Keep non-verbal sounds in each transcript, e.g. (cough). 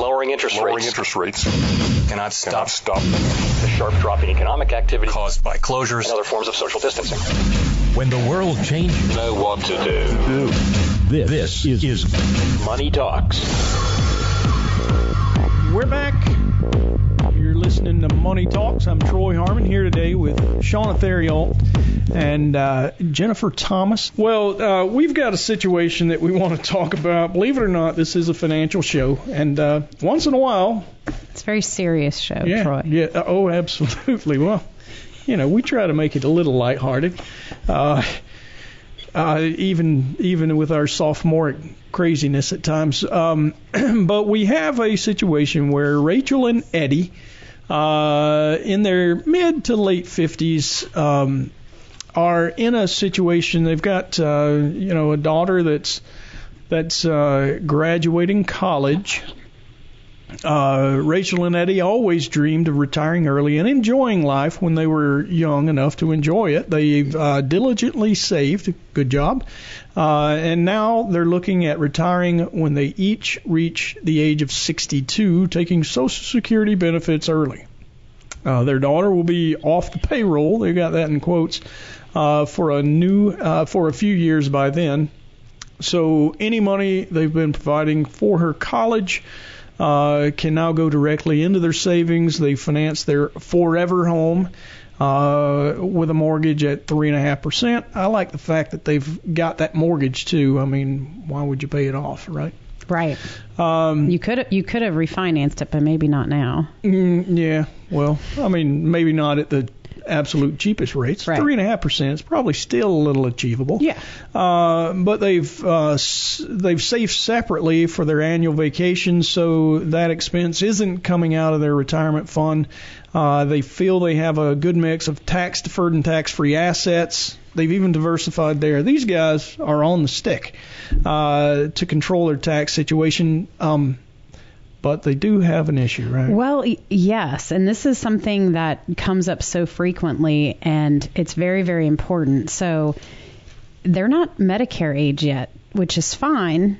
Lowering interest Lowering rates interest rates Cannot stop cannot stop the sharp drop in economic activity caused by closures. and other forms of social distancing. When the world changes, Know what to do. this, this is, is Money Talks. We're back. You're listening to Money Talks. I'm Troy Harmon here today with Shauna Theriault and uh, Jennifer Thomas. Well, uh, we've got a situation that we want to talk about. Believe it or not, this is a financial show, and uh, once in a while, It's a very serious show, yeah, Troy. yeah, uh, oh, absolutely. Well, you know, we try to make it a little lighthearted, uh, uh, even even with our sophomoric craziness at times. Um, (clears throat) but we have a situation where Rachel and Eddie, uh, in their mid to late 50s, um, are in a situation. They've got uh, you know a daughter that's that's uh, graduating college. Uh, Rachel and Eddie always dreamed of retiring early and enjoying life when they were young enough to enjoy it. They've uh, diligently saved, good job, uh, and now they're looking at retiring when they each reach the age of 62, taking Social Security benefits early. Uh, their daughter will be off the payroll. They got that in quotes uh, for a new uh, for a few years by then. So any money they've been providing for her college uh, can now go directly into their savings. They finance their forever home uh, with a mortgage at three and a half percent. I like the fact that they've got that mortgage too. I mean, why would you pay it off, right? Right. Um, You could you could have refinanced it, but maybe not now. Mm, yeah, well, I mean, maybe not at the absolute cheapest rates. Right. Three and a half percent is probably still a little achievable. Yeah. Uh, but they've uh, they've saved separately for their annual vacations, so that expense isn't coming out of their retirement fund. Uh, they feel they have a good mix of tax deferred and tax free assets. They've even diversified there. These guys are on the stick uh, to control their tax situation. Um, but they do have an issue, right? Well, y- yes, and this is something that comes up so frequently, and it's very, very important. So they're not Medicare age yet, which is fine,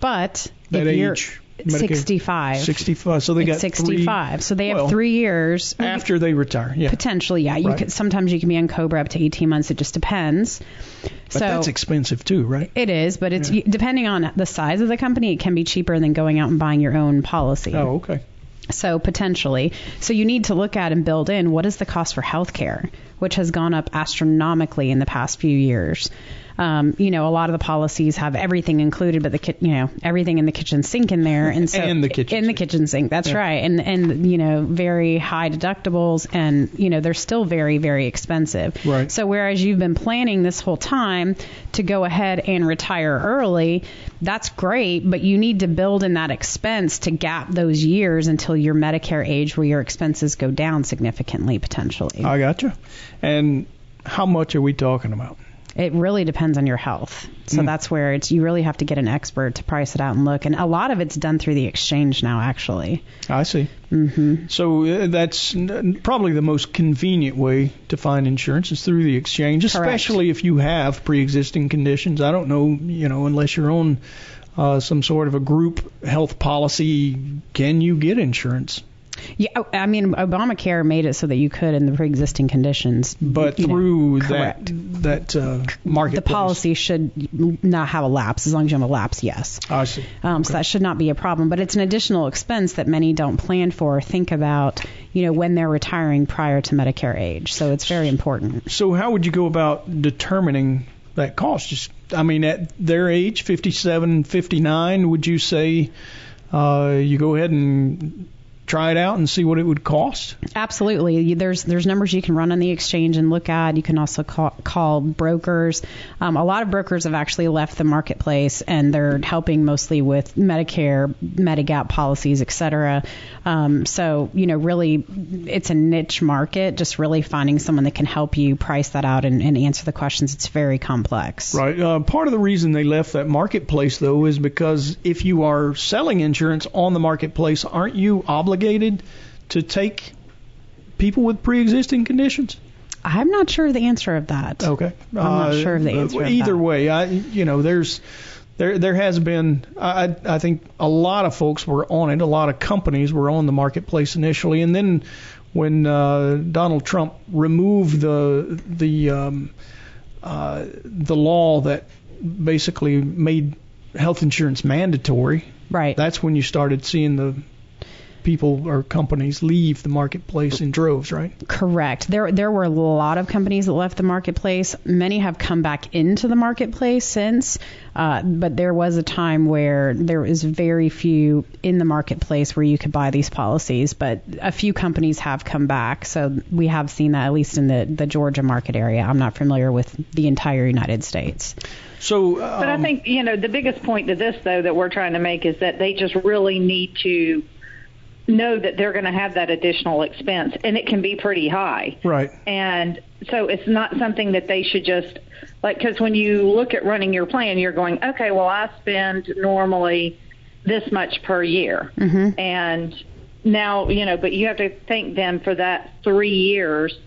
but That if you're age, Medicare? 65, 65. So they got it's 65, so they have well, three years after they retire. Yeah, potentially. Yeah, you Right. could, sometimes you can be on Cobra up to 18 months. It just depends. but so that's expensive too, right? It is, but it's depending on the size of the company, it can be cheaper than going out and buying your own policy. Oh, okay. So potentially, so you need to look at and build in what is the cost for healthcare, which has gone up astronomically in the past few years. Um, you know, a lot of the policies have everything included, but the ki- you know everything in the kitchen sink in there, and so And the kitchen in the kitchen sink. That's Yeah. right, and and you know very high deductibles, and you know they're still very very expensive. Right. So whereas you've been planning this whole time to go ahead and retire early, that's great, but you need to build in that expense to gap those years until your Medicare age where your expenses go down significantly potentially. I gotcha. And how much are we talking about? It really depends on your health. So that's where it's you really have to get an expert to price it out and look. And a lot of it's done through the exchange now actually. I see. Mm-hmm. So uh, that's n- probably the most convenient way to find insurance is through the exchange, especially if you have pre-existing conditions. I don't know, you know, unless you're on uh, some sort of a group health policy, can you get insurance? Yeah, oh, I mean Obamacare made it so that you could in the pre-existing conditions. But you know, through that that uh, market, the policy should not have a lapse as long as you have a lapse. Yes. I see. Um, So that should not be a problem, but it's an additional expense that many don't plan for or think about, you know, when they're retiring prior to Medicare age. So it's very important. So how would you go about determining that cost? Just, I mean, at their age, 57, 59, would you say uh, you go ahead and try it out and see what it would cost? Absolutely. There's there's numbers you can run on the exchange and look at. You can also call, call brokers. Um, a lot of brokers have actually left the marketplace and they're helping mostly with Medicare, Medigap policies, et cetera. Um, so you know, really, it's a niche market. Just really finding someone that can help you price that out and, and answer the questions. It's very complex. Right. Uh, part of the reason they left that marketplace, though, is because if you are selling insurance on the marketplace, aren't you obligated to take people with pre-existing conditions? I'm not sure of the answer of that. Okay. I'm not sure of the answer of Either way, I, you know, there's there there has been I I think a lot of folks were on it, a lot of companies were on the marketplace initially, and then when uh, Donald Trump removed the the um, uh, the law that basically made health insurance mandatory, Right. that's when you started seeing the people or companies leave the marketplace in droves, right? Correct. There there were a lot of companies that left the marketplace. Many have come back into the marketplace since, uh, but there was a time where there was very few in the marketplace where you could buy these policies. But a few companies have come back, so we have seen that at least in the the Georgia market area. I'm not familiar with the entire United States. So, But I um, think, you know, the biggest point to this, though, that we're trying to make is that they just really need to know that they're going to have that additional expense, and it can be pretty high. right. And so it's not something that they should just, like, because when you look at running your plan, you're going, okay, well, I spend normally this much per year. Mm-hmm. And now, you know, but you have to think them for that three years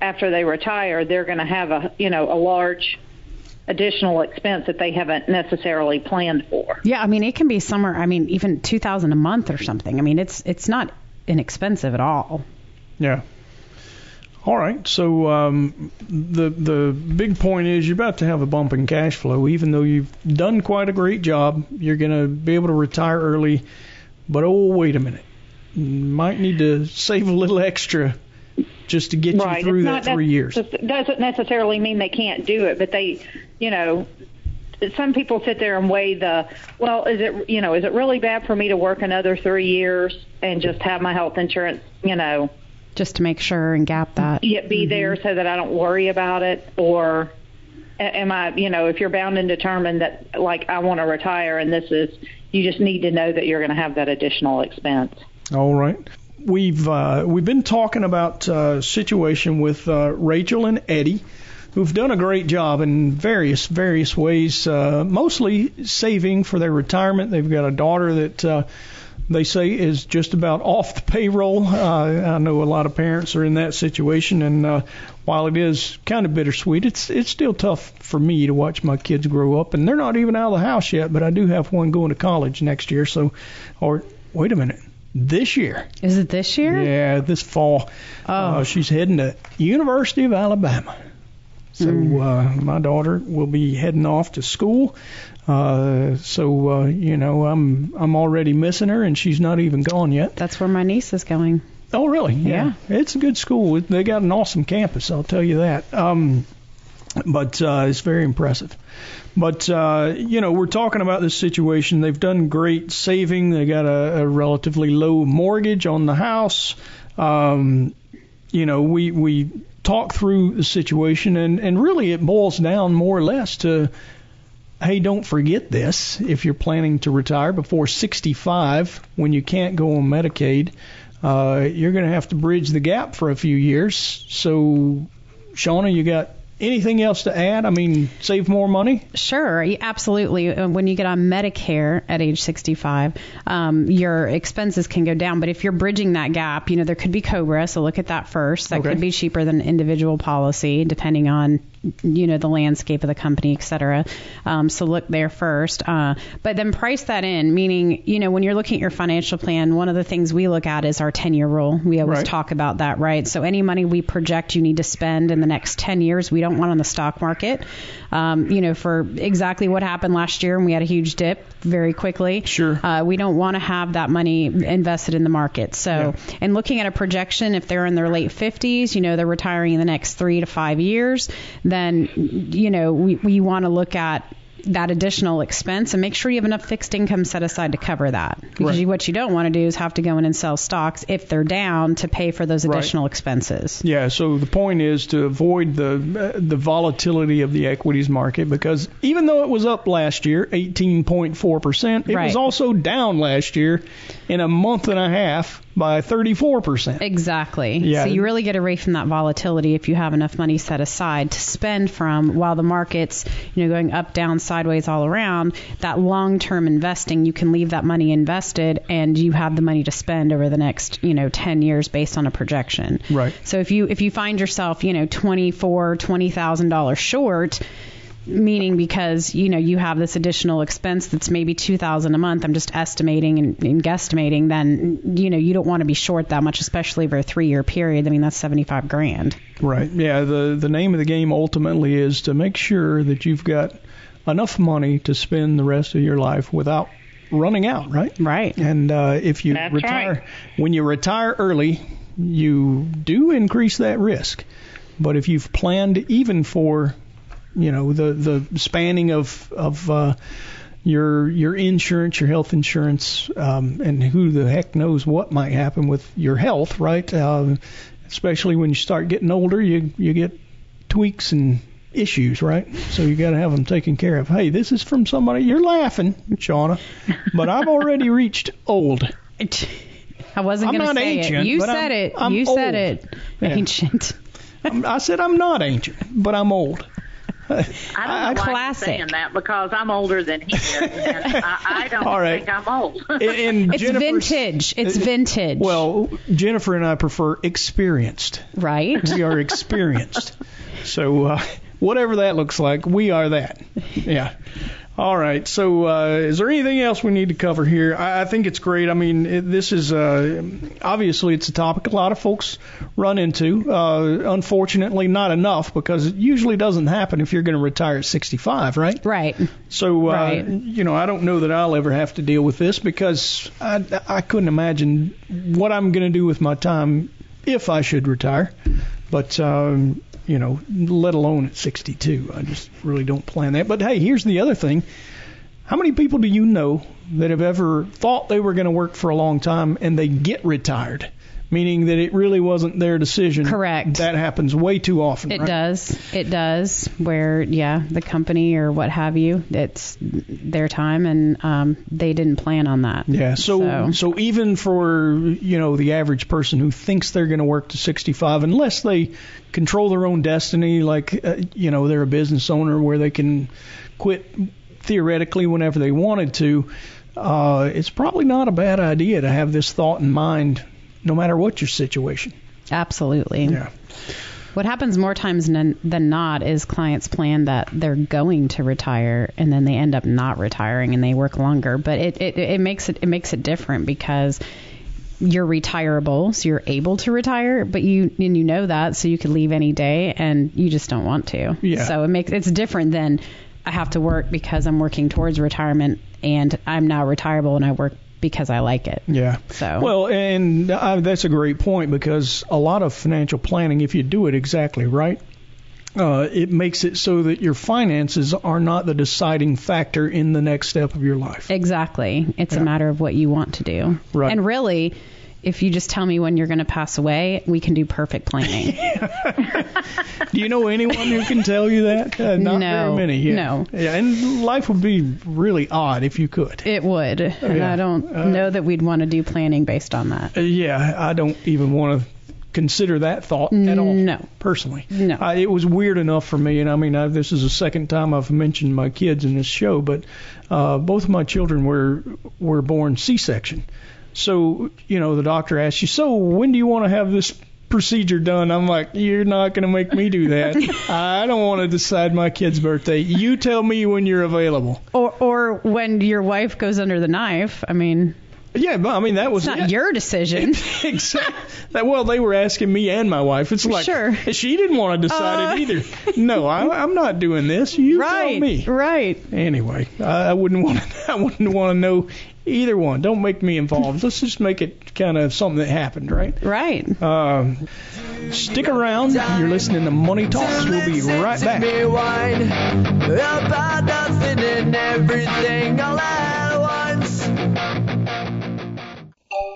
after they retire, they're going to have a, you know, a large additional expense that they haven't necessarily planned for. Yeah, I mean it can be somewhere. I mean even two thousand a month or something. I mean it's it's not inexpensive at all. Yeah. All right. So um, the the big point is you're about to have a bump in cash flow, even though you've done quite a great job. You're going to be able to retire early, but oh wait a minute, you might need to save a little extra just to get you through it's that three years. Doesn't necessarily mean they can't do it, but they, you know, some people sit there and weigh the, well, is it, you know, is it really bad for me to work another three years and just have my health insurance, you know, Just to make sure and gap that. yet be mm-hmm. there so that I don't worry about it, or a- am I, you know, if you're bound and determined that, like, I want to retire and this is, you just need to know that you're going to have that additional expense. All right. We've uh, we've been talking about uh, situation with uh, Rachel and Eddie, who've done a great job in various various ways. Uh, mostly saving for their retirement. They've got a daughter that uh, they say is just about (laughs) off the payroll. Uh, I know a lot of parents are in that situation, and while it is kind of bittersweet, it's it's still tough for me to watch my kids grow up, and they're not even out of the house yet. But I do have one going to college next year, so or wait a minute, this year. Is it this year? Yeah, this fall. Oh. Uh, she's heading to University of Alabama. So uh, my daughter will be heading off to school. Uh, so uh, you know, I'm I'm already missing her, and she's not even gone yet. That's where my niece is going. Oh, really? Yeah. It's a good school. They got an awesome campus, I'll tell you that. Um, but uh, it's very impressive. But uh, you know, we're talking about this situation. They've done great saving. They got a, a relatively low mortgage on the house. Um, you know, we we talk through the situation, and and really it boils down more or less to hey, don't forget this if you're planning to retire before 65 when you can't go on Medicaid. Uh, you're going to have to bridge the gap for a few years. So, Shauna, you got anything else to add? I mean, save more money? Sure, absolutely. Uh, When you get on Medicare at age 65, um, your expenses can go down. But if you're bridging that gap, you know there could be Cobra, so look at that first. That Okay. could be cheaper than an individual policy, depending on you know the landscape of the company, et cetera. Um, so look there first. Uh, but then price that in, meaning you know when you're looking at your financial plan, one of the things we look at is our 10-year rule. We always Right. talk about that, right? So any money we project you need to spend in the next 10 years, we don't want on the stock market. Um, you know, for exactly what happened last year, and we had a huge dip very quickly. Sure. Uh, we don't want to have that money invested in the market. So, and looking at a projection, if they're in their late 50s, you know, they're retiring in the next three to five years, then, you know, we, we want to look at that additional expense and make sure you have enough fixed income set aside to cover that. Because Right. you, what you don't want to do is have to go in and sell stocks if they're down to pay for those Right. additional expenses. Yeah, so the point is to avoid the uh, the volatility of the equities market because even though it was up last year, 18.4%, it Right. was also down last year in a month and a half by 34%. Exactly. Yeah. So you really get away from that volatility if you have enough money set aside to spend from while the market's, you know, going up, down, sideways all around. That long-term investing, you can leave that money invested and you have the money to spend over the next, you know, 10 years based on a projection. Right. So if you if you find yourself, you know, 24, $20,000 short, meaning because you know you have this additional expense that's maybe two thousand a month. I'm just estimating and, and guesstimating. Then you know you don't want to be short that much, especially over a three year period. I mean that's seventy five grand. Right. Yeah. The the name of the game ultimately is to make sure that you've got enough money to spend the rest of your life without running out. Right. Right. And uh, if you That's retire, right. when you retire early, you do increase that risk. But if you've planned even for, you know, the the spanning of of uh, your your insurance, your health insurance, um, and who the heck knows what might happen with your health, right? Um, especially when you start getting older, you you get tweaks and issues, right? So you got to have them taken care of. Hey, this is from somebody. You're laughing, Shauna, but I've already reached old. I wasn't I'm going to not say ancient, it. You said I'm- it. I'm you said it. Ancient. I said I'm not ancient, but I'm old. I don't I- know why classic. you're saying that because I'm older than he is, and I, I don't (laughs) All right. think I'm old. (laughs) And, and It's vintage. It's vintage. Well, Jennifer and I prefer experienced. right. We are (laughs) experienced. so uh, whatever that looks like, we are that. Yeah. All right. So, uh, is there anything else we need to cover here? I, I think it's great. I mean, it, this is uh, obviously it's a topic a lot of folks run into. Uh, unfortunately, not enough because it usually doesn't happen if you're going to retire at 65, right? Right. So, uh, Right. you know, I don't know that I'll ever have to deal with this because I, I couldn't imagine what I'm going to do with my time if I should retire. But, um, you know, let alone at 62. I just really don't plan that. But hey, here's the other thing. How many people do you know that have ever thought they were going to work for a long time and they get retired? Meaning that it really wasn't their decision. Correct. That happens way too often. It right? does. It does. Where yeah, the company or what have you, it's their time, and um, they didn't plan on that. Yeah. So, So- so even for you know the average person who thinks they're going to work to 65, unless they control their own destiny, like uh, you know they're a business owner where they can quit theoretically whenever they wanted to, uh, it's probably not a bad idea to have this thought in mind, no matter what your situation. Absolutely. Yeah. What happens more times than, than not is clients plan that they're going to retire and then they end up not retiring and they work longer. But it, it, it makes it it makes it different because you're retirable, so you're able to retire, but you and you know that, so you could leave any day and you just don't want to. Yeah. So it makes it's different than I have to work because I'm working towards retirement and I'm now retirable and I work because I like it. Yeah. So Well, and uh, that's a great point because a lot of financial planning, if you do it exactly right, uh, it makes it so that your finances are not the deciding factor in the next step of your life. Exactly. It's Yeah. a matter of what you want to do. Right. And really, if you just tell me when you're going to pass away, we can do perfect planning. (laughs) Do you know anyone who can tell you that? Uh, not No, very many. Yeah. no. Yeah, and life would be really odd if you could. it would. And. I don't Uh, know that we'd want to do planning based on that. Uh, yeah, I don't even want to consider that thought at all. No. personally. No. I, it was weird enough for me, and I mean, I, this is the second time I've mentioned my kids in this show, but uh, both of my children were were born C-section. So, you know, the doctor asks you, so when do you want to have this procedure done? I'm like, you're not going to make me do that. (laughs) I don't want to decide my kid's birthday. You tell me when you're available. Or, or when your wife goes under the knife. I mean, Yeah, but I mean, that was it's not your decision. (laughs) exactly. That, well, they were asking me and my wife. It's like Sure. she didn't want to decide Uh. it either. No, I, I'm not doing this. You tell right. me. Right. Anyway, I, I wouldn't want to. (laughs) I wouldn't want to know either one. Don't make me involved. Let's just make it kind of something that happened, right? Right. Um, stick around. You're listening to Money Talks. We'll be right back.